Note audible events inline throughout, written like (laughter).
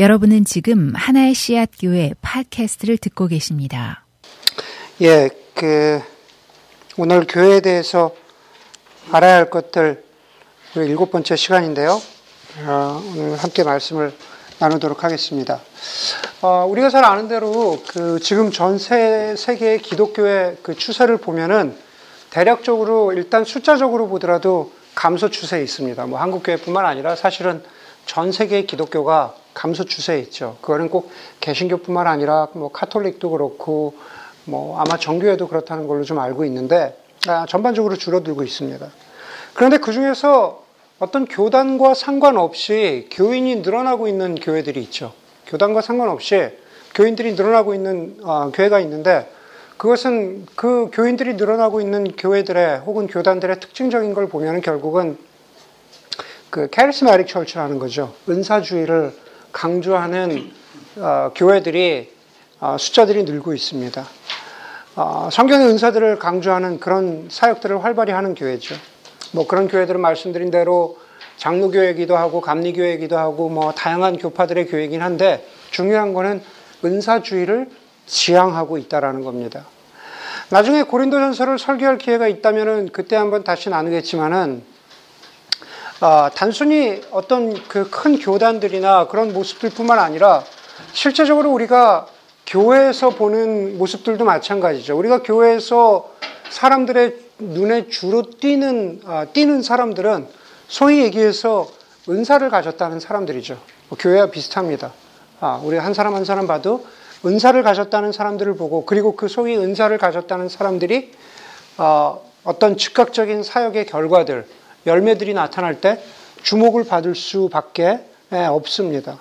여러분은 지금 하나의 씨앗 교회 팟캐스트를 듣고 계십니다. 예, 그 오늘 교회에 대해서 알아야 할 것들 우리 일곱 번째 시간인데요. 어, 오늘 함께 말씀을 나누도록 하겠습니다. 어, 우리가 잘 아는 대로 그 지금 전 세, 세계의 기독교의 그 추세를 보면은 대략적으로 일단 숫자적으로 보더라도 감소 추세에 있습니다. 뭐 한국 교회뿐만 아니라 사실은 전 세계의 기독교가 감소 추세에 있죠. 그거는 꼭 개신교뿐만 아니라 뭐 카톨릭도 그렇고 뭐 아마 정교회도 그렇다는 걸로 좀 알고 있는데 아, 전반적으로 줄어들고 있습니다. 그런데 그 중에서 어떤 교단과 상관없이 교인이 늘어나고 있는 교회들이 있죠. 교단과 상관없이 교인들이 늘어나고 있는 어, 교회가 있는데 그것은 그 교인들이 늘어나고 있는 교회들의 혹은 교단들의 특징적인 걸 보면 결국은 그 캐리스마틱 철치라는 거죠. 은사주의를 강조하는 어, 교회들이 어, 숫자들이 늘고 있습니다. 어, 성경의 은사들을 강조하는 그런 사역들을 활발히 하는 교회죠. 뭐 그런 교회들은 말씀드린 대로 장로교회이기도 하고 감리교회이기도 하고 뭐 다양한 교파들의 교회이긴 한데 중요한 거는 은사주의를 지향하고 있다라는 겁니다. 나중에 고린도전서를 설교할 기회가 있다면은 그때 한번 다시 나누겠지만은 어, 단순히 어떤 그 큰 교단들이나 그런 모습들 뿐만 아니라 실제적으로 우리가 교회에서 보는 모습들도 마찬가지죠. 우리가 교회에서 사람들의 눈에 주로 띄는 아, 띄는 사람들은 소위 얘기해서 은사를 가졌다는 사람들이죠. 뭐 교회와 비슷합니다. 아, 우리 한 사람 한 사람 봐도 은사를 가졌다는 사람들을 보고 그리고 그 소위 은사를 가졌다는 사람들이 어, 어떤 즉각적인 사역의 결과들 열매들이 나타날 때 주목을 받을 수밖에 예, 없습니다.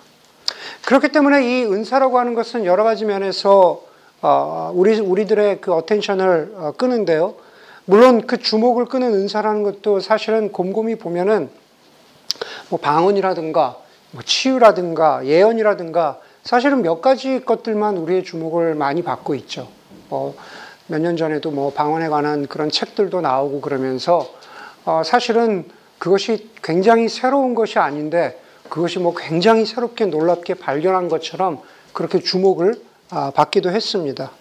그렇기 때문에 이 은사라고 하는 것은 여러 가지 면에서 어, 우리 우리들의 그 attention을 어, 끄는데요. 물론 그 주목을 끄는 은사라는 것도 사실은 곰곰이 보면은 뭐 방언이라든가 뭐 치유라든가 예언이라든가 사실은 몇 가지 것들만 우리의 주목을 많이 받고 있죠. 뭐 몇 년 전에도 뭐 방언에 관한 그런 책들도 나오고 그러면서 어, 사실은 그것이 굉장히 새로운 것이 아닌데 그것이 뭐 굉장히 새롭게 놀랍게 발견한 것처럼 그렇게 주목을 아, 받기도 했습니다.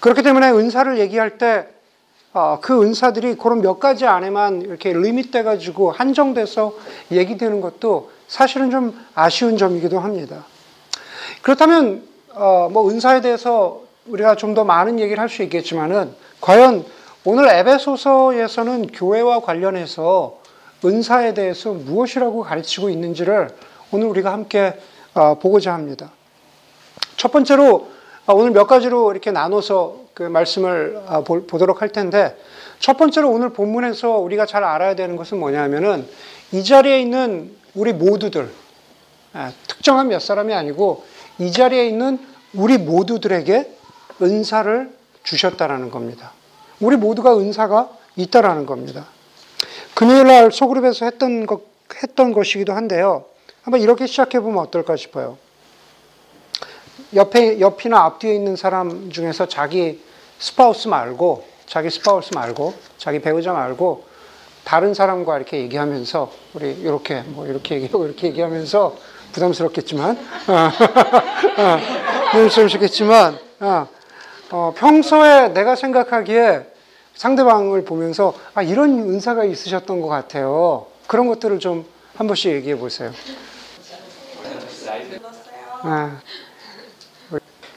그렇기 때문에 은사를 얘기할 때그 어, 은사들이 그런 몇 가지 안에만 이렇게 리밋돼 가지고 한정돼서 얘기되는 것도 사실은 좀 아쉬운 점이기도 합니다. 그렇다면 어, 뭐 은사에 대해서 우리가 좀 더 많은 얘기를 할 수 있겠지만은 과연 오늘 에베소서에서는 교회와 관련해서 은사에 대해서 무엇이라고 가르치고 있는지를 오늘 우리가 함께 어, 보고자 합니다. 첫 번째로 어, 오늘 몇 가지로 이렇게 나눠서 그 말씀을 어, 보도록 할 텐데 첫 번째로 오늘 본문에서 우리가 잘 알아야 되는 것은 뭐냐면은 이 자리에 있는 우리 모두들 특정한 몇 사람이 아니고 이 자리에 있는 우리 모두들에게 은사를 주셨다라는 겁니다. 우리 모두가 은사가 있다라는 겁니다. 금요일 날 소그룹에서 했던 것, 했던 것이기도 한데요. 한번 이렇게 시작해 보면 어떨까 싶어요. 옆에, 옆이나 앞뒤에 있는 사람 중에서 자기 spouse 말고, 자기 spouse 말고, 자기 배우자 말고, 다른 사람과 이렇게 얘기하면서, 우리 이렇게, 뭐 이렇게 얘기하고 이렇게 얘기하면서, 부담스럽겠지만, 어, (laughs) 어, 부담스럽겠지만, 어, 어, 평소에 내가 생각하기에 상대방을 보면서 아, 이런 은사가 있으셨던 것 같아요. 그런 것들을 좀 한 번씩 얘기해 보세요. 아,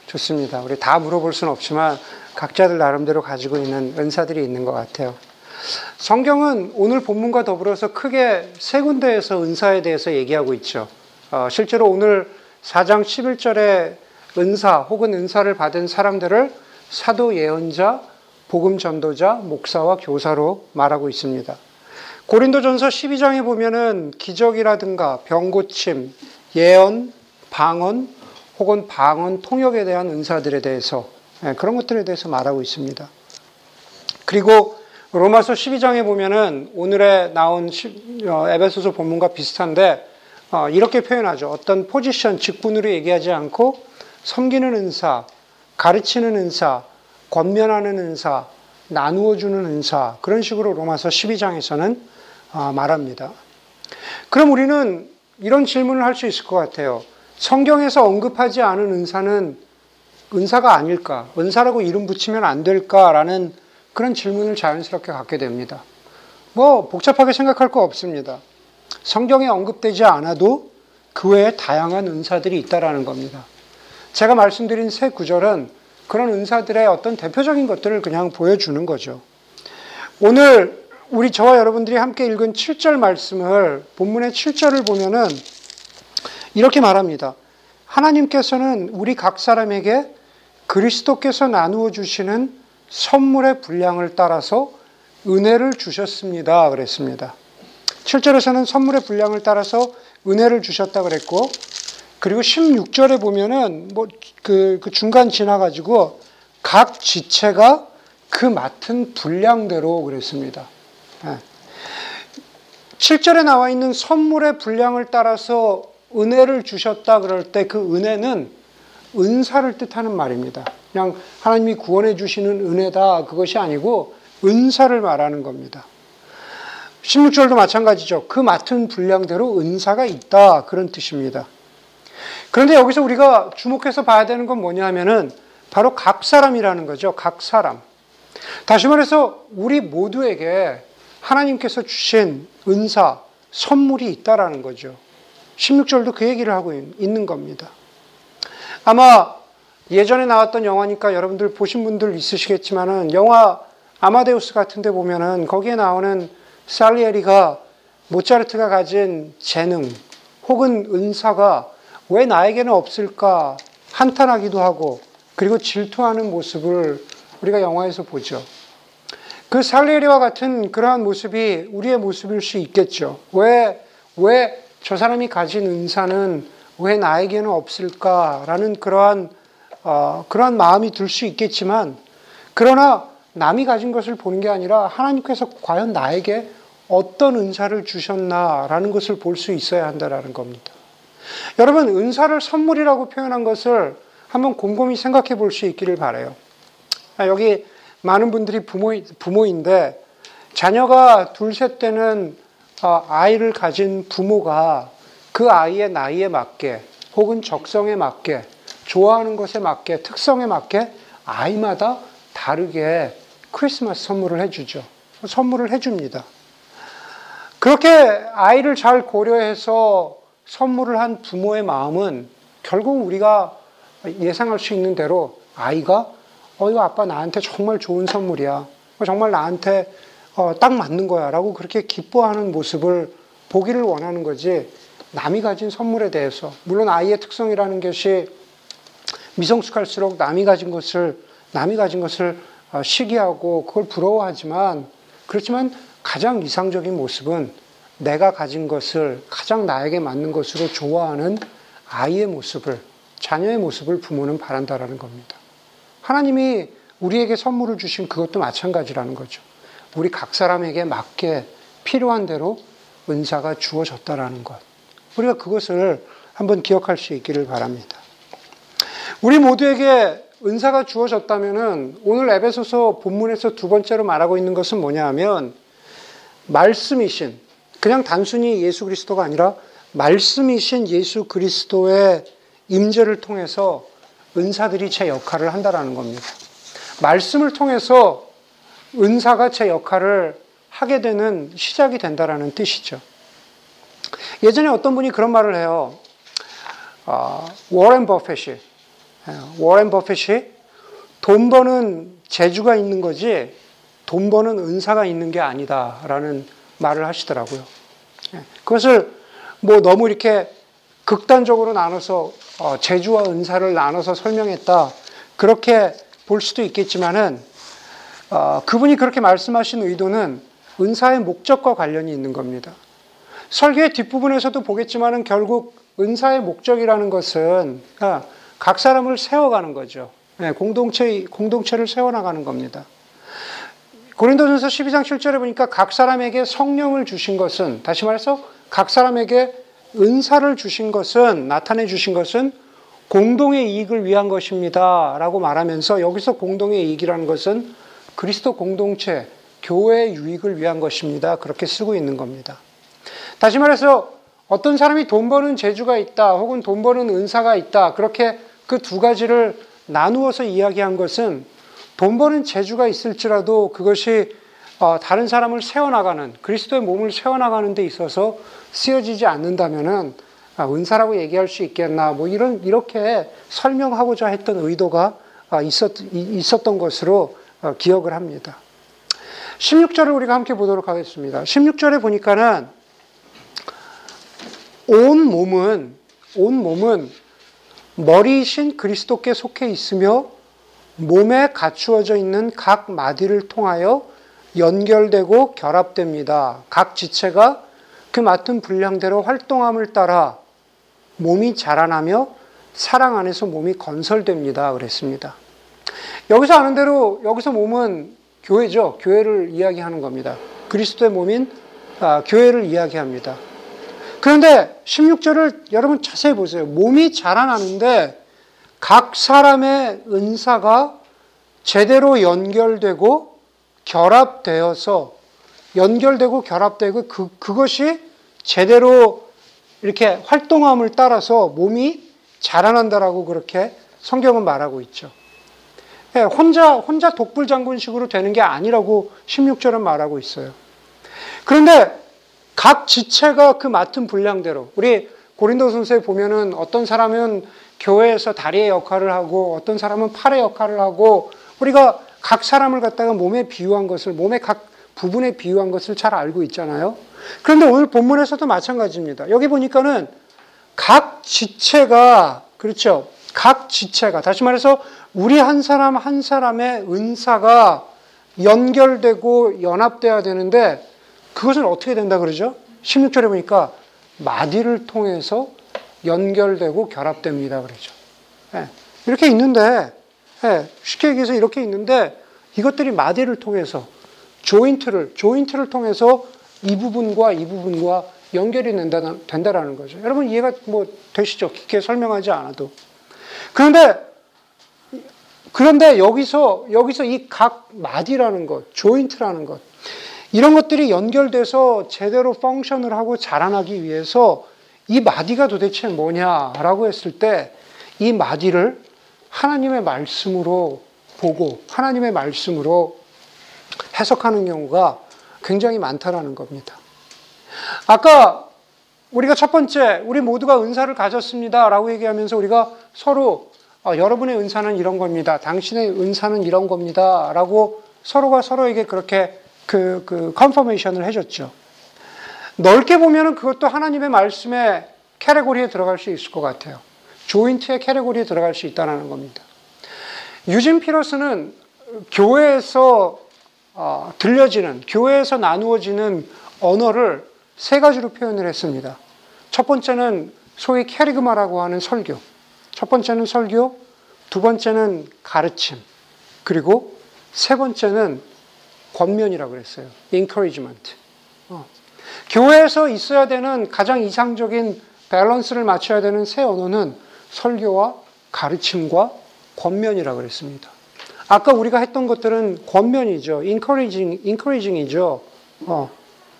좋습니다. 우리 다 물어볼 수는 없지만 각자들 나름대로 가지고 있는 은사들이 있는 것 같아요. 성경은 오늘 본문과 더불어서 크게 세 군데에서 은사에 대해서 얘기하고 있죠. 어, 실제로 오늘 4장 11절에 은사 혹은 은사를 받은 사람들을 사도 예언자, 복음 전도자, 목사와 교사로 말하고 있습니다. 고린도전서 12장에 보면은 기적이라든가 병고침, 예언, 방언 혹은 방언 통역에 대한 은사들에 대해서 예, 그런 것들에 대해서 말하고 있습니다. 그리고 로마서 12장에 보면은 오늘에 나온 어, 에베소서 본문과 비슷한데 어, 이렇게 표현하죠. 어떤 포지션, 직분으로 얘기하지 않고 섬기는 은사, 가르치는 은사, 권면하는 은사, 나누어 주는 은사 그런 식으로 로마서 12장에서는 아, 말합니다. 그럼 우리는 이런 질문을 할 수 있을 것 같아요. 성경에서 언급하지 않은 은사는 은사가 아닐까? 은사라고 이름 붙이면 안 될까라는 그런 질문을 자연스럽게 갖게 됩니다. 뭐 복잡하게 생각할 거 없습니다. 성경에 언급되지 않아도 그 외에 다양한 은사들이 있다라는 겁니다. 제가 말씀드린 세 구절은 그런 은사들의 어떤 대표적인 것들을 그냥 보여주는 거죠. 오늘 우리 저와 여러분들이 함께 읽은 7절 말씀을 본문의 7절을 보면은 이렇게 말합니다. 하나님께서는 우리 각 사람에게 그리스도께서 나누어 주시는 선물의 분량을 따라서 은혜를 주셨습니다. 그랬습니다. 7절에서는 선물의 분량을 따라서 은혜를 주셨다 그랬고, 그리고 16절에 보면은 뭐그 그 중간 지나가지고 각 지체가 그 맡은 분량대로 그랬습니다. 7절에 나와 있는 선물의 분량을 따라서 은혜를 주셨다 그럴 때 그 은혜는 은사를 뜻하는 말입니다. 그냥 하나님이 구원해 주시는 은혜다 그것이 아니고 은사를 말하는 겁니다. 16절도 마찬가지죠. 그 맡은 분량대로 은사가 있다 그런 뜻입니다. 그런데 여기서 우리가 주목해서 봐야 되는 건 뭐냐면은 바로 각 사람이라는 거죠. 각 사람. 다시 말해서 우리 모두에게 하나님께서 주신 은사, 선물이 있다라는 거죠. 16절도 그 얘기를 하고 있는 겁니다. 아마 예전에 나왔던 영화니까 여러분들 보신 분들 있으시겠지만은 영화 아마데우스 같은 데 보면은 거기에 나오는 살리에리가 모차르트가 가진 재능 혹은 은사가 왜 나에게는 없을까 한탄하기도 하고 그리고 질투하는 모습을 우리가 영화에서 보죠. 그 살리에리와 같은 그러한 모습이 우리의 모습일 수 있겠죠. 왜, 왜 저 사람이 가진 은사는 왜 나에게는 없을까라는 그러한, 어, 그러한 마음이 들 수 있겠지만, 그러나 남이 가진 것을 보는 게 아니라 하나님께서 과연 나에게 어떤 은사를 주셨나라는 것을 볼 수 있어야 한다라는 겁니다. 여러분, 은사를 선물이라고 표현한 것을 한번 곰곰이 생각해 볼 수 있기를 바래요. 아, 여기 많은 분들이 부모, 부모인데 자녀가 둘셋 되는 어, 아이를 가진 부모가 그 아이의 나이에 맞게 혹은 적성에 맞게 좋아하는 것에 맞게 특성에 맞게 아이마다 다르게 크리스마스 선물을 해주죠. 선물을 해줍니다. 그렇게 아이를 잘 고려해서 선물을 한 부모의 마음은 결국 우리가 예상할 수 있는 대로 아이가 어, 이거 아빠 나한테 정말 좋은 선물이야. 정말 나한테 어, 딱 맞는 거야. 라고 그렇게 기뻐하는 모습을 보기를 원하는 거지. 남이 가진 선물에 대해서. 물론 아이의 특성이라는 것이 미성숙할수록 남이 가진 것을, 남이 가진 것을 어, 시기하고 그걸 부러워하지만, 그렇지만 가장 이상적인 모습은 내가 가진 것을 가장 나에게 맞는 것으로 좋아하는 아이의 모습을, 자녀의 모습을 부모는 바란다라는 겁니다. 하나님이 우리에게 선물을 주신 그것도 마찬가지라는 거죠. 우리 각 사람에게 맞게 필요한 대로 은사가 주어졌다라는 것. 우리가 그것을 한번 기억할 수 있기를 바랍니다. 우리 모두에게 은사가 주어졌다면은 오늘 에베소서 본문에서 두 번째로 말하고 있는 것은 뭐냐 하면 말씀이신 그냥 단순히 예수 그리스도가 아니라 말씀이신 예수 그리스도의 임재를 통해서 은사들이 제 역할을 한다라는 겁니다. 말씀을 통해서 은사가 제 역할을 하게 되는 시작이 된다라는 뜻이죠. 예전에 어떤 분이 그런 말을 해요. 어, 워렌 버핏이 예, 워렌 버핏이 돈 버는 재주가 있는 거지 돈 버는 은사가 있는 게 아니다라는 말을 하시더라고요. 예, 그것을 뭐 너무 이렇게 극단적으로 나눠서 어, 재주와 은사를 나눠서 설명했다. 그렇게 볼 수도 있겠지만은 어, 그분이 그렇게 말씀하신 의도는 은사의 목적과 관련이 있는 겁니다. 설교의 뒷부분에서도 보겠지만은 결국 은사의 목적이라는 것은 아, 각 사람을 세워가는 거죠. 네, 공동체, 공동체를 세워나가는 겁니다. 고린도전서 12장 7절에 보니까 각 사람에게 성령을 주신 것은, 다시 말해서 각 사람에게 은사를 주신 것은, 나타내 주신 것은 공동의 이익을 위한 것입니다. 라고 말하면서 여기서 공동의 이익이라는 것은 그리스도 공동체, 교회의 유익을 위한 것입니다. 그렇게 쓰고 있는 겁니다. 다시 말해서 어떤 사람이 돈 버는 재주가 있다, 혹은 돈 버는 은사가 있다, 그렇게 그 두 가지를 나누어서 이야기한 것은 돈 버는 재주가 있을지라도 그것이 어, 다른 사람을 세워나가는, 그리스도의 몸을 세워나가는 데 있어서 쓰여지지 않는다면은 아, 은사라고 얘기할 수 있겠나, 뭐 이런, 이렇게 설명하고자 했던 의도가 아, 있었, 있었던 것으로 어, 기억을 합니다. 16절을 우리가 함께 보도록 하겠습니다. 16절에 보니까는 온 몸은 온 몸은 머리이신 그리스도께 속해 있으며 몸에 갖추어져 있는 각 마디를 통하여 연결되고 결합됩니다. 각 지체가 그 맡은 분량대로 활동함을 따라 몸이 자라나며 사랑 안에서 몸이 건설됩니다. 그랬습니다. 여기서 아는 대로 여기서 몸은 교회죠. 교회를 이야기하는 겁니다. 그리스도의 몸인 아, 교회를 이야기합니다. 그런데 16절을 여러분 자세히 보세요. 몸이 자라나는데 각 사람의 은사가 제대로 연결되고 결합되어서 연결되고 결합되고 그, 그것이 제대로 이렇게 활동함을 따라서 몸이 자라난다라고 그렇게 성경은 말하고 있죠. 예, 혼자, 혼자 독불장군식으로 되는 게 아니라고 16절은 말하고 있어요. 그런데 각 지체가 그 맡은 분량대로 우리 고린도 선수에 보면은 어떤 사람은 교회에서 다리의 역할을 하고 어떤 사람은 팔의 역할을 하고 우리가 각 사람을 갖다가 몸에 비유한 것을 몸의 각 부분에 비유한 것을 잘 알고 있잖아요. 그런데 오늘 본문에서도 마찬가지입니다. 여기 보니까는 각 지체가 그렇죠. 각 지체가 다시 말해서 우리 한 사람 한 사람의 은사가 연결되고 연합돼야 되는데 그것은 어떻게 된다 그러죠? 16절에 보니까 마디를 통해서 연결되고 결합됩니다 그러죠. 네. 이렇게 있는데 네. 쉽게 얘기해서 이렇게 있는데 이것들이 마디를 통해서 조인트를 조인트를 통해서 이 부분과 이 부분과 연결이 된다, 된다라는 거죠. 여러분 이해가 뭐 되시죠? 깊게 설명하지 않아도. 그런데 그런데 여기서 여기서 이 각 마디라는 것, 조인트라는 것, 이런 것들이 연결돼서 제대로 펑션을 하고 자라나기 위해서 이 마디가 도대체 뭐냐라고 했을 때 이 마디를 하나님의 말씀으로 보고 하나님의 말씀으로 해석하는 경우가 굉장히 많다라는 겁니다. 아까 우리가 첫 번째 우리 모두가 은사를 가졌습니다 라고 얘기하면서 우리가 서로 어, 여러분의 은사는 이런 겁니다. 당신의 은사는 이런 겁니다 라고 서로가 서로에게 그렇게 그, 그, confirmation을 해줬죠. 넓게 보면은 그것도 하나님의 말씀의 category에 들어갈 수 있을 것 같아요. joint의 category에 들어갈 수 있다는 겁니다. 유진 피터슨은 교회에서 어, 들려지는, 교회에서 나누어지는 언어를 세 가지로 표현을 했습니다. 첫 번째는 소위 케리그마라고 하는 설교. 첫 번째는 설교, 두 번째는 가르침, 그리고 세 번째는 권면이라고 그랬어요. encouragement. 어. 교회에서 있어야 되는 가장 이상적인 밸런스를 맞춰야 되는 새 언어는 설교와 가르침과 권면이라고 그랬습니다. 아까 우리가 했던 것들은 권면이죠. encouraging, encouraging이죠. 어.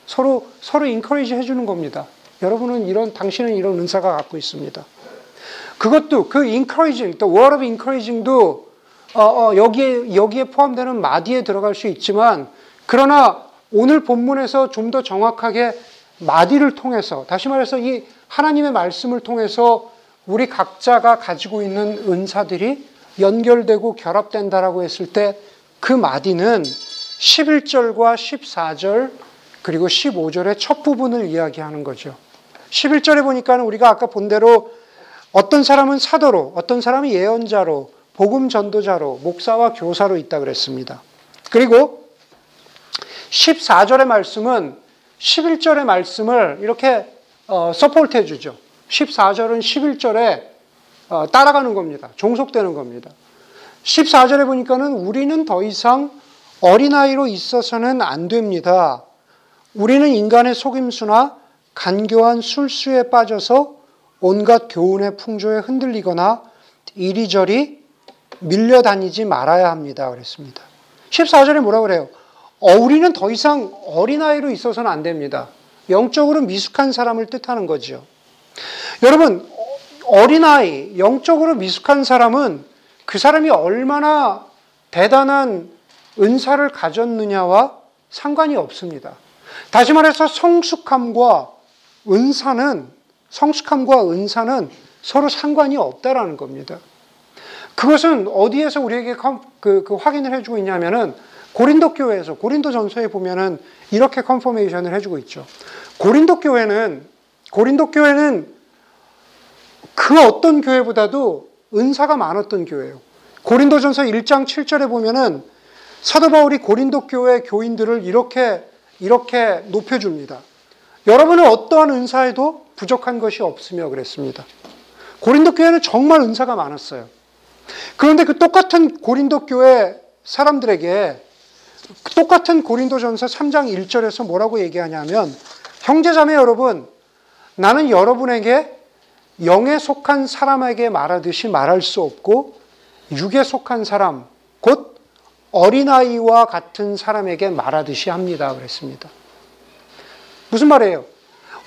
서로, 서로 encourage 해주는 겁니다. 여러분은 이런, 당신은 이런 은사가 갖고 있습니다. 그것도 그 encouraging, 또 word of encouraging도 어, 어, 여기에, 여기에 포함되는 마디에 들어갈 수 있지만, 그러나 오늘 본문에서 좀 더 정확하게 마디를 통해서, 다시 말해서 이 하나님의 말씀을 통해서 우리 각자가 가지고 있는 은사들이 연결되고 결합된다라고 했을 때 그 마디는 11절과 14절 그리고 15절의 첫 부분을 이야기하는 거죠. 11절에 보니까 우리가 아까 본 대로 어떤 사람은 사도로, 어떤 사람은 예언자로, 복음 전도자로 목사와 교사로 있다 그랬습니다. 그리고 14절의 말씀은 11절의 말씀을 이렇게 어, support 해 주죠. 14절은 11절에 어, 따라가는 겁니다. 종속되는 겁니다. 14절에 보니까는 우리는 더 이상 어린아이로 있어서는 안 됩니다. 우리는 인간의 속임수나 간교한 술수에 빠져서 온갖 교훈의 풍조에 흔들리거나 이리저리 밀려다니지 말아야 합니다. 그랬습니다. 14절에 뭐라 그래요? 어, 우리는 더 이상 어린아이로 있어서는 안 됩니다. 영적으로 미숙한 사람을 뜻하는 거죠. 여러분, 어린아이, 영적으로 미숙한 사람은 그 사람이 얼마나 대단한 은사를 가졌느냐와 상관이 없습니다. 다시 말해서 성숙함과 은사는, 성숙함과 은사는 서로 상관이 없다라는 겁니다. 그것은 어디에서 우리에게 그, 그 확인을 해주고 있냐면은 고린도 교회에서 고린도 전서에 보면은 이렇게 컨퍼메이션을 해주고 있죠. 고린도 교회는 고린도 교회는 그 어떤 교회보다도 은사가 많았던 교회예요. 고린도전서 1장 7절에 보면은 사도 바울이 고린도 교회 교인들을 이렇게 이렇게 높여줍니다. 여러분은 어떠한 은사에도 부족한 것이 없으며 그랬습니다. 고린도 교회는 정말 은사가 많았어요. 그런데 그 똑같은 고린도 교회 사람들에게 똑같은 고린도전서 3장 1절에서 뭐라고 얘기하냐면 형제자매 여러분 나는 여러분에게 영에 속한 사람에게 말하듯이 말할 수 없고 육에 속한 사람 곧 어린아이와 같은 사람에게 말하듯이 합니다. 그랬습니다. 무슨 말이에요?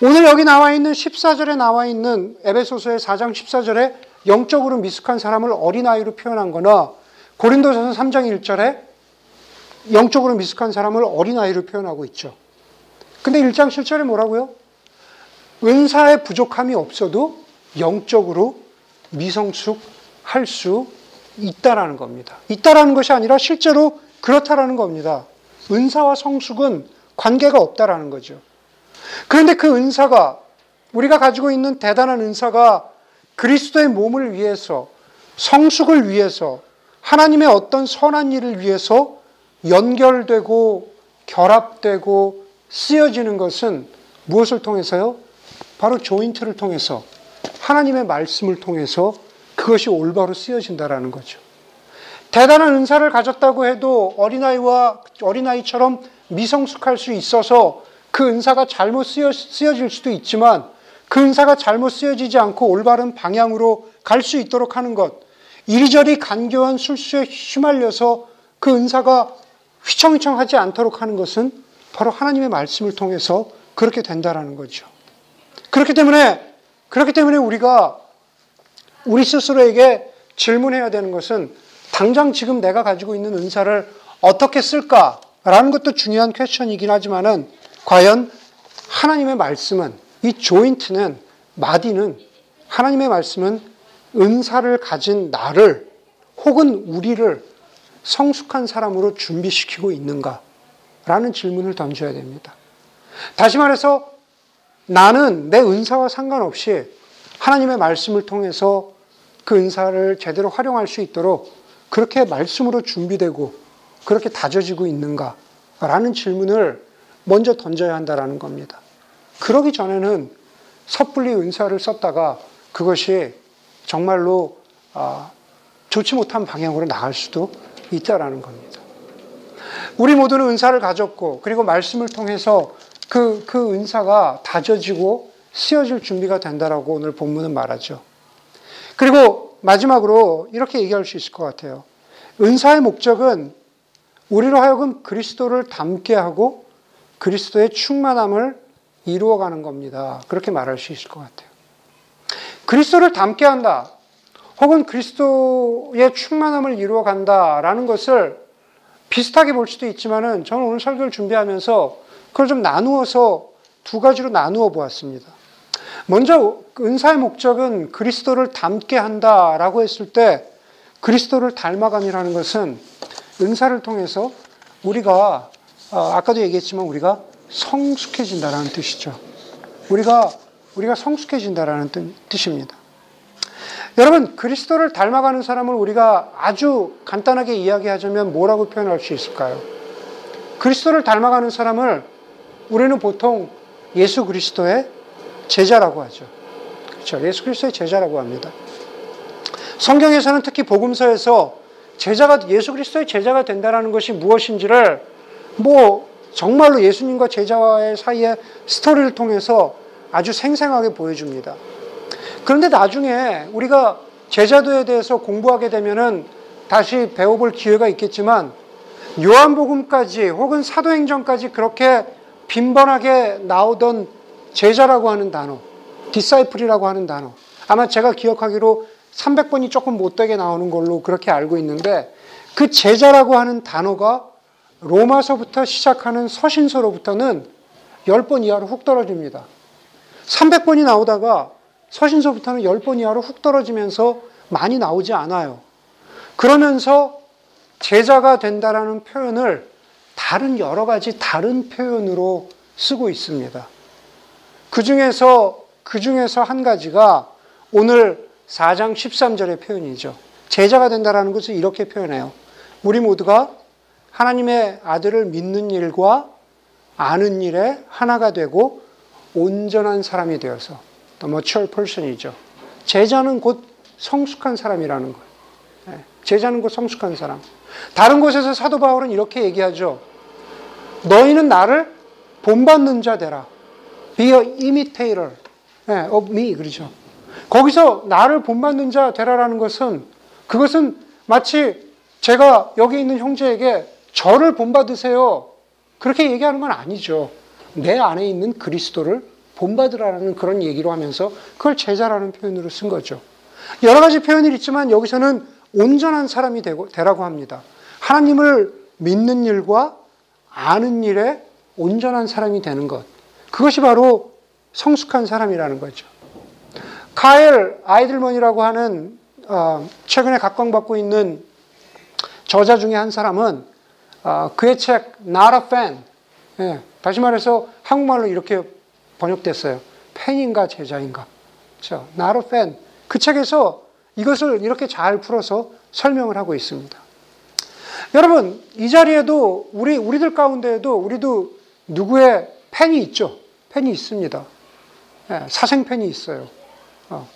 오늘 여기 나와 있는 14절에 나와 있는 에베소서의 4장 14절에 영적으로 미숙한 사람을 어린아이로 표현한 거나 고린도전서 3장 1절에 영적으로 미숙한 사람을 어린아이로 표현하고 있죠. 근데 1장 7절에 뭐라고요? 은사의 부족함이 없어도 영적으로 미성숙할 수 있다라는 겁니다. 있다라는 것이 아니라 실제로 그렇다라는 겁니다. 은사와 성숙은 관계가 없다라는 거죠. 그런데 그 은사가 우리가 가지고 있는 대단한 은사가 그리스도의 몸을 위해서 성숙을 위해서 하나님의 어떤 선한 일을 위해서 연결되고 결합되고 쓰여지는 것은 무엇을 통해서요? 바로 조인트를 통해서 하나님의 말씀을 통해서 그것이 올바로 쓰여진다라는 거죠. 대단한 은사를 가졌다고 해도 어린아이와 어린아이처럼 미성숙할 수 있어서 그 은사가 잘못 쓰여, 쓰여질 수도 있지만 그 은사가 잘못 쓰여지지 않고 올바른 방향으로 갈 수 있도록 하는 것. 이리저리 간교한 술수에 휘말려서 그 은사가 휘청휘청하지 않도록 하는 것은 바로 하나님의 말씀을 통해서 그렇게 된다라는 거죠. 그렇기 때문에 그렇기 때문에 우리가 우리 스스로에게 질문해야 되는 것은 당장 지금 내가 가지고 있는 은사를 어떻게 쓸까라는 것도 중요한 퀘션이긴 하지만은 과연 하나님의 말씀은 이 조인트는 마디는 하나님의 말씀은 은사를 가진 나를 혹은 우리를 성숙한 사람으로 준비시키고 있는가? 라는 질문을 던져야 됩니다. 다시 말해서 나는 내 은사와 상관없이 하나님의 말씀을 통해서 그 은사를 제대로 활용할 수 있도록 그렇게 말씀으로 준비되고 그렇게 다져지고 있는가? 라는 질문을 먼저 던져야 한다라는 겁니다. 그러기 전에는 섣불리 은사를 썼다가 그것이 정말로 아, 좋지 못한 방향으로 나갈 수도 있다라는 겁니다. 우리 모두는 은사를 가졌고 그리고 말씀을 통해서 그, 그 은사가 다져지고 쓰여질 준비가 된다라고 오늘 본문은 말하죠. 그리고 마지막으로 이렇게 얘기할 수 있을 것 같아요. 은사의 목적은 우리로 하여금 그리스도를 닮게 하고 그리스도의 충만함을 이루어가는 겁니다. 그렇게 말할 수 있을 것 같아요. 그리스도를 닮게 한다. 혹은 그리스도의 충만함을 이루어 간다라는 것을 비슷하게 볼 수도 있지만은 저는 오늘 설교를 준비하면서 그걸 좀 나누어서 두 가지로 나누어 보았습니다. 먼저 은사의 목적은 그리스도를 닮게 한다라고 했을 때 그리스도를 닮아감이라는 것은 은사를 통해서 우리가 어, 아까도 얘기했지만 우리가 성숙해진다라는 뜻이죠. 우리가 우리가 성숙해진다라는 뜻입니다. 여러분 그리스도를 닮아가는 사람을 우리가 아주 간단하게 이야기하자면 뭐라고 표현할 수 있을까요? 그리스도를 닮아가는 사람을 우리는 보통 예수 그리스도의 제자라고 하죠. 그렇죠. 예수 그리스도의 제자라고 합니다. 성경에서는 특히 복음서에서 제자가 예수 그리스도의 제자가 된다라는 것이 무엇인지를 뭐 정말로 예수님과 제자와의 사이의 스토리를 통해서 아주 생생하게 보여줍니다. 그런데 나중에 우리가 제자도에 대해서 공부하게 되면은 다시 배워볼 기회가 있겠지만 요한복음까지 혹은 사도행전까지 그렇게 빈번하게 나오던 제자라고 하는 단어, 디사이플이라고 하는 단어. 아마 제가 기억하기로 300번이 조금 못되게 나오는 걸로 그렇게 알고 있는데 그 제자라고 하는 단어가 로마서부터 시작하는 서신서로부터는 10번 이하로 훅 떨어집니다. 300번이 나오다가 서신서부터는 10번 이하로 훅 떨어지면서 많이 나오지 않아요. 그러면서 제자가 된다라는 표현을 다른 여러 가지 다른 표현으로 쓰고 있습니다. 그 중에서, 그 중에서 한 가지가 오늘 4장 13절의 표현이죠. 제자가 된다라는 것을 이렇게 표현해요. 우리 모두가 하나님의 아들을 믿는 일과 아는 일에 하나가 되고 온전한 사람이 되어서 the mature person이죠. 제자는 곧 성숙한 사람이라는 거예요. 예, 제자는 곧 성숙한 사람. 다른 곳에서 사도 바울은 이렇게 얘기하죠. 너희는 나를 본받는 자 되라. Be a imitator of me. 그러죠. 거기서 나를 본받는 자 되라라는 것은 그것은 마치 제가 여기 있는 형제에게 저를 본받으세요. 그렇게 얘기하는 건 아니죠. 내 안에 있는 그리스도를 본받으라는 그런 얘기로 하면서 그걸 제자라는 표현으로 쓴 거죠. 여러 가지 표현이 있지만 여기서는 온전한 사람이 되고, 되라고 합니다. 하나님을 믿는 일과 아는 일에 온전한 사람이 되는 것. 그것이 바로 성숙한 사람이라는 거죠. 카엘 아이들먼이라고 하는 어, 최근에 각광받고 있는 저자 중에 한 사람은 어, 그의 책 Not a Fan 예, 다시 말해서 한국말로 이렇게 번역됐어요. 팬인가 제자인가. 그렇죠? Not 그 책에서 이것을 이렇게 잘 풀어서 설명을 하고 있습니다. 여러분 이 자리에도 우리 우리들 가운데에도 우리도 누구의 팬이 있죠. 팬이 있습니다. 예, 사생 팬이 있어요. 어,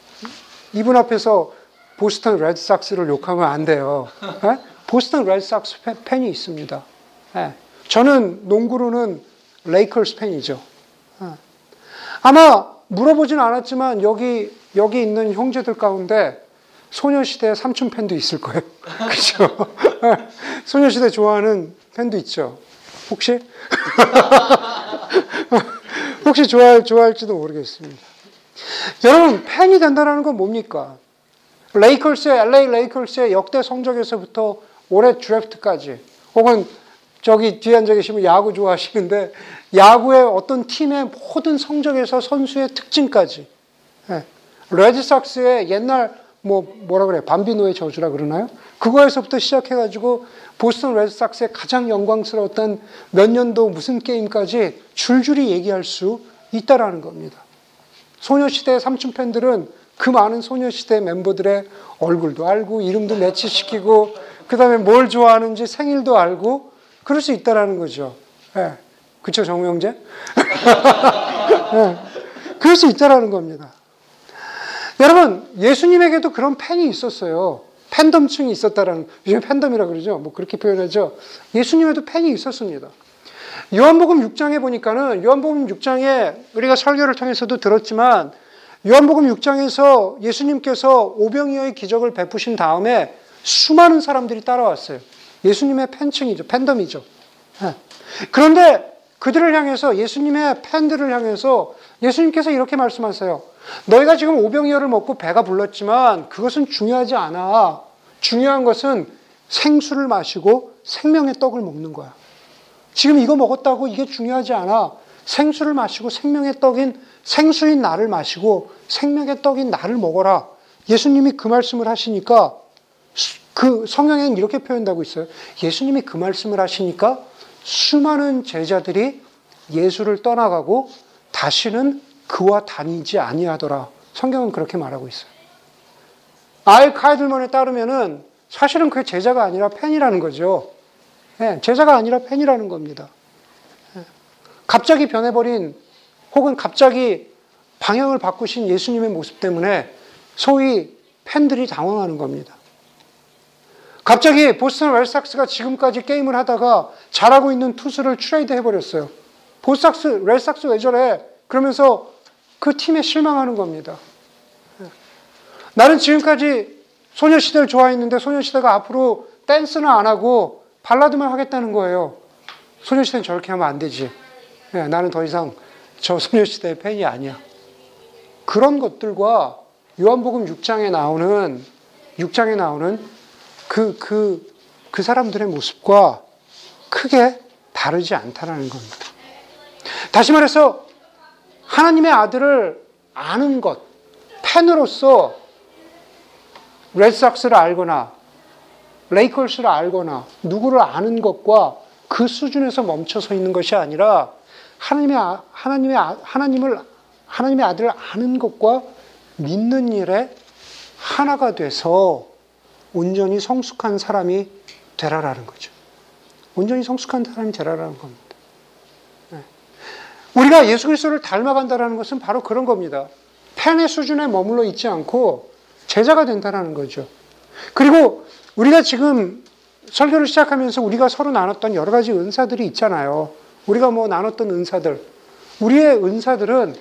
이분 앞에서 보스턴 레드삭스를 욕하면 안 돼요. 예? 보스턴 레드삭스 팬이 있습니다. 예, 저는 농구로는 레이커스 팬이죠. 예. 아마 물어보진 않았지만 여기 여기 있는 형제들 가운데 소녀시대 삼촌 팬도 있을 거예요. (laughs) 그렇죠? (laughs) 소녀시대 좋아하는 팬도 있죠. 혹시? (laughs) 혹시 좋아할, 좋아할지도 모르겠습니다. 여러분, 팬이 된다는 건 뭡니까? 레이커스의, LA 레이커스의 역대 성적에서부터 올해 드래프트까지, 혹은 저기 뒤에 앉아 계신 분 야구 좋아하시는데, 야구의 어떤 팀의 모든 성적에서 선수의 특징까지, 네. 레드삭스의 옛날 뭐 뭐라 그래 밤비노의 저주라 그러나요? 그거에서부터 시작해가지고 보스턴 레드삭스의 가장 영광스러웠던 몇 년도 무슨 게임까지 줄줄이 얘기할 수 있다라는 겁니다. 소녀시대 삼촌 팬들은 그 많은 소녀시대 멤버들의 얼굴도 알고 이름도 매치시키고 그 다음에 뭘 좋아하는지 생일도 알고 그럴 수 있다라는 거죠. 네. 그쵸 정명재? 네. (laughs) 그럴 수 있다라는 겁니다. 여러분, 예수님에게도 그런 팬이 있었어요. 팬덤층이 있었다라는, 요즘 팬덤이라 그러죠. 뭐 그렇게 표현하죠. 예수님에도 팬이 있었습니다. 요한복음 6장에 보니까는, 요한복음 6장에 우리가 설교를 통해서도 들었지만, 요한복음 6장에서 예수님께서 오병이어의 기적을 베푸신 다음에 수많은 사람들이 따라왔어요. 예수님의 팬층이죠. 팬덤이죠. 예. 그런데 그들을 향해서 예수님의 팬들을 향해서 예수님께서 이렇게 말씀하세요. 너희가 지금 오병이어를 먹고 배가 불렀지만 그것은 중요하지 않아. 중요한 것은 생수를 마시고 생명의 떡을 먹는 거야. 지금 이거 먹었다고 이게 중요하지 않아. 생수를 마시고 생명의 떡인 생수인 나를 마시고 생명의 떡인 나를 먹어라. 예수님이 그 말씀을 하시니까 그 성경에는 이렇게 표현하고 있어요. 예수님이 그 말씀을 하시니까 수많은 제자들이 예수를 떠나가고 다시는 그와 다니지 아니하더라. 성경은 그렇게 말하고 있어요. 카일 아이들만에 따르면은 사실은 그 제자가 아니라 팬이라는 거죠. 네, 제자가 아니라 팬이라는 겁니다. 네. 갑자기 변해버린 혹은 갑자기 방향을 바꾸신 예수님의 모습 때문에 소위 팬들이 당황하는 겁니다. 갑자기 보스턴 레드삭스가 지금까지 게임을 하다가 잘하고 있는 투수를 트레이드 해버렸어요. 보스삭스, 레드삭스 왜 저래? 그러면서 그 팀에 실망하는 겁니다. 나는 지금까지 소녀시대를 좋아했는데 소녀시대가 앞으로 댄스는 안 하고 발라드만 하겠다는 거예요. 소녀시대는 저렇게 하면 안 되지. 예, 나는 더 이상 저 소녀시대의 팬이 아니야. 그런 것들과 요한복음 6장에 나오는 6장에 나오는 그, 그, 그 사람들의 모습과 크게 다르지 않다라는 겁니다. 다시 말해서 하나님의 아들을 아는 것, 팬으로서 레드삭스를 알거나 레이컬스를 알거나 누구를 아는 것과 그 수준에서 멈춰 서 있는 것이 아니라 하나님의 아, 하나님의 아, 하나님을 하나님의 아들을 아는 것과 믿는 일에 하나가 돼서 온전히 성숙한 사람이 되라라는 거죠. 온전히 성숙한 사람이 되라라는 겁니다. 네. 우리가 예수 그리스도를 닮아간다라는 것은 바로 그런 겁니다. 팬의 수준에 머물러 있지 않고 제자가 된다라는 거죠. 그리고 우리가 지금 설교를 시작하면서 우리가 서로 나눴던 여러 가지 은사들이 있잖아요. 우리가 뭐 나눴던 은사들. 우리의 은사들은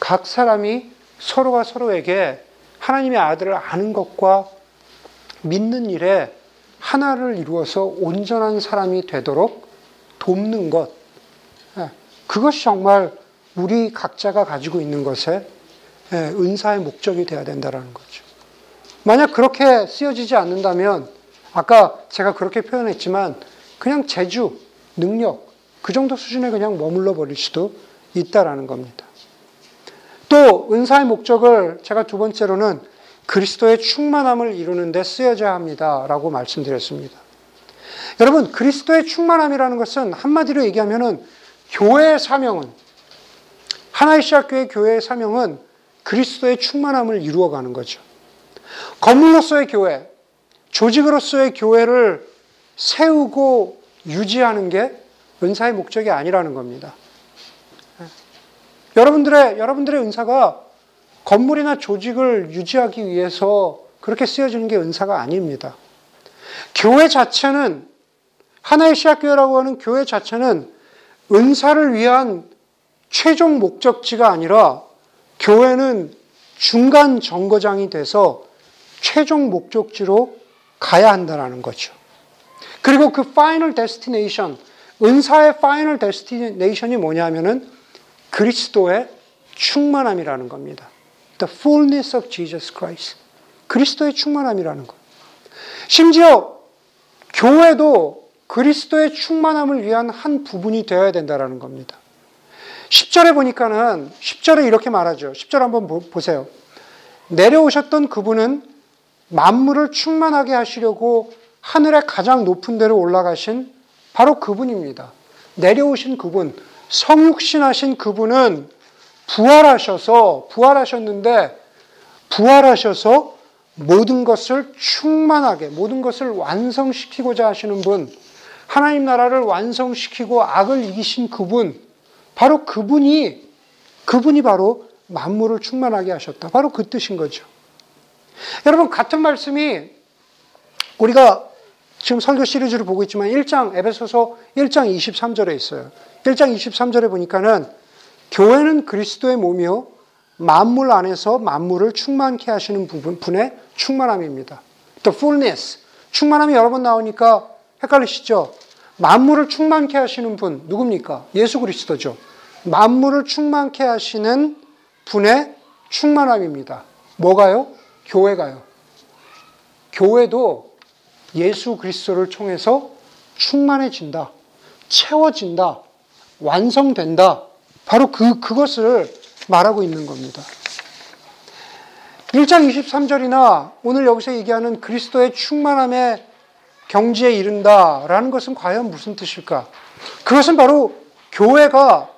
각 사람이 서로가 서로에게 하나님의 아들을 아는 것과 믿는 일에 하나를 이루어서 온전한 사람이 되도록 돕는 것. 예, 그것이 정말 우리 각자가 가지고 있는 것에 예, 은사의 목적이 되어야 된다는 거죠. 만약 그렇게 쓰여지지 않는다면 아까 제가 그렇게 표현했지만 그냥 재주, 능력 그 정도 수준에 그냥 머물러 버릴 수도 있다라는 겁니다. 또 은사의 목적을 제가 두 번째로는 그리스도의 충만함을 이루는 데 쓰여져야 합니다 라고 말씀드렸습니다. 여러분, 그리스도의 충만함이라는 것은 한마디로 얘기하면은 교회의 사명은 하나의 시학교회 교회의 사명은 그리스도의 충만함을 이루어가는 거죠. 건물로서의 교회, 조직으로서의 교회를 세우고 유지하는 게 은사의 목적이 아니라는 겁니다. 여러분들의, 여러분들의 은사가 건물이나 조직을 유지하기 위해서 그렇게 쓰여지는 게 은사가 아닙니다. 교회 자체는, 하나의 시학교회라고 하는 교회 자체는 은사를 위한 최종 목적지가 아니라 교회는 중간 정거장이 돼서 최종 목적지로 가야 한다는 거죠. 그리고 그 final destination, 은사의 final destination이 뭐냐면은 그리스도의 충만함이라는 겁니다. The fullness of Jesus Christ. 그리스도의 충만함이라는 것. 심지어 교회도 그리스도의 충만함을 위한 한 부분이 되어야 된다는 겁니다. 10절에 보니까는 10절에 이렇게 말하죠. 10절 한번 보세요. 내려오셨던 그분은 만물을 충만하게 하시려고 하늘의 가장 높은 데로 올라가신 바로 그분입니다. 내려오신 그분, 성육신하신 그분은 부활하셔서, 부활하셨는데, 부활하셔서 모든 것을 충만하게, 모든 것을 완성시키고자 하시는 분, 하나님 나라를 완성시키고 악을 이기신 그분, 바로 그분이, 그분이 바로 만물을 충만하게 하셨다. 바로 그 뜻인 거죠. 여러분, 같은 말씀이 우리가 지금 설교 시리즈를 보고 있지만 1장, 에베소서 1장 23절에 있어요. 1장 23절에 보니까는 교회는 그리스도의 몸이요. 만물 안에서 만물을 충만케 하시는 부분, 분의 충만함입니다. The fullness. 충만함이 여러 번 나오니까 헷갈리시죠? 만물을 충만케 하시는 분, 누굽니까? 예수 그리스도죠. 만물을 충만케 하시는 분의 충만함입니다. 뭐가요? 교회가요. 교회도 예수 그리스도를 통해서 충만해진다. 채워진다. 완성된다. 바로 그, 그것을 말하고 있는 겁니다. 1장 23절이나 오늘 여기서 얘기하는 그리스도의 충만함의 경지에 이른다라는 것은 과연 무슨 뜻일까? 그것은 바로 교회가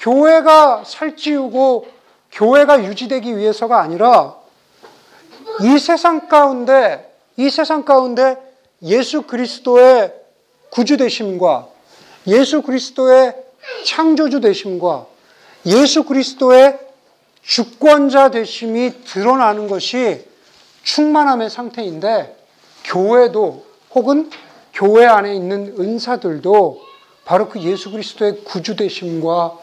교회가 살찌우고 교회가 유지되기 위해서가 아니라 이 세상 가운데 이 세상 가운데 예수 그리스도의 구주 되심과 예수 그리스도의 창조주 되심과 예수 그리스도의 주권자 되심이 드러나는 것이 충만함의 상태인데 교회도 혹은 교회 안에 있는 은사들도 바로 그 예수 그리스도의 구주 되심과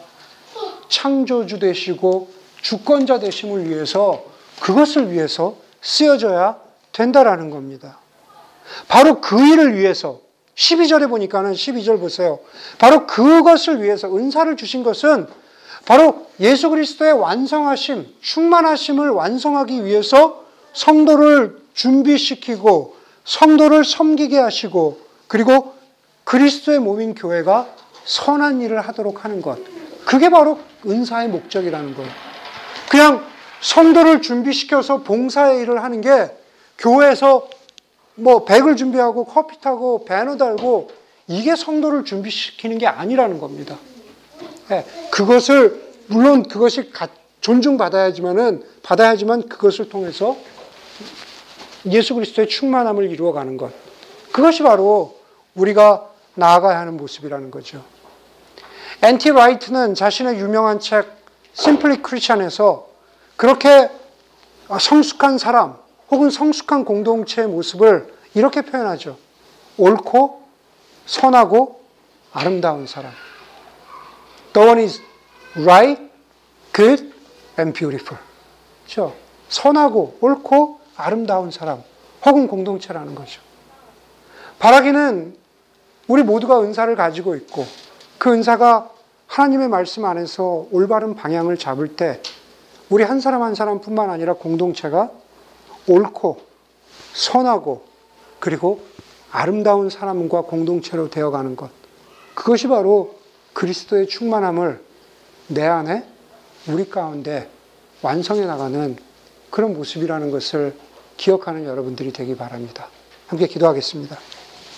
창조주 되시고 주권자 되심을 위해서 그것을 위해서 쓰여져야 된다라는 겁니다. 바로 그 일을 위해서 12절에 보니까는 12절 보세요. 바로 그것을 위해서 은사를 주신 것은 바로 예수 그리스도의 완성하심, 충만하심을 완성하기 위해서 성도를 준비시키고 성도를 섬기게 하시고 그리고 그리스도의 몸인 교회가 선한 일을 하도록 하는 것. 그게 바로 은사의 목적이라는 거예요. 그냥 성도를 준비시켜서 봉사의 일을 하는 게 교회에서 뭐 백을 준비하고 커피 타고 배너 달고 이게 성도를 준비시키는 게 아니라는 겁니다. 네, 그것을 물론 그것이 존중받아야지만은 받아야지만 그것을 통해서 예수 그리스도의 충만함을 이루어가는 것. 그것이 바로 우리가 나아가야 하는 모습이라는 거죠. 앤티 라이트는 자신의 유명한 책 심플리 크리스천에서 그렇게 성숙한 사람 혹은 성숙한 공동체의 모습을 이렇게 표현하죠. 옳고 선하고 아름다운 사람. The one is right, good, and beautiful. 그렇죠? 선하고 옳고 아름다운 사람 혹은 공동체라는 거죠. 바라기는 우리 모두가 은사를 가지고 있고 그 은사가 하나님의 말씀 안에서 올바른 방향을 잡을 때 우리 한 사람 한 사람뿐만 아니라 공동체가 옳고 선하고 그리고 아름다운 사람과 공동체로 되어가는 것. 그것이 바로 그리스도의 충만함을 내 안에 우리 가운데 완성해 나가는 그런 모습이라는 것을 기억하는 여러분들이 되기 바랍니다. 함께 기도하겠습니다.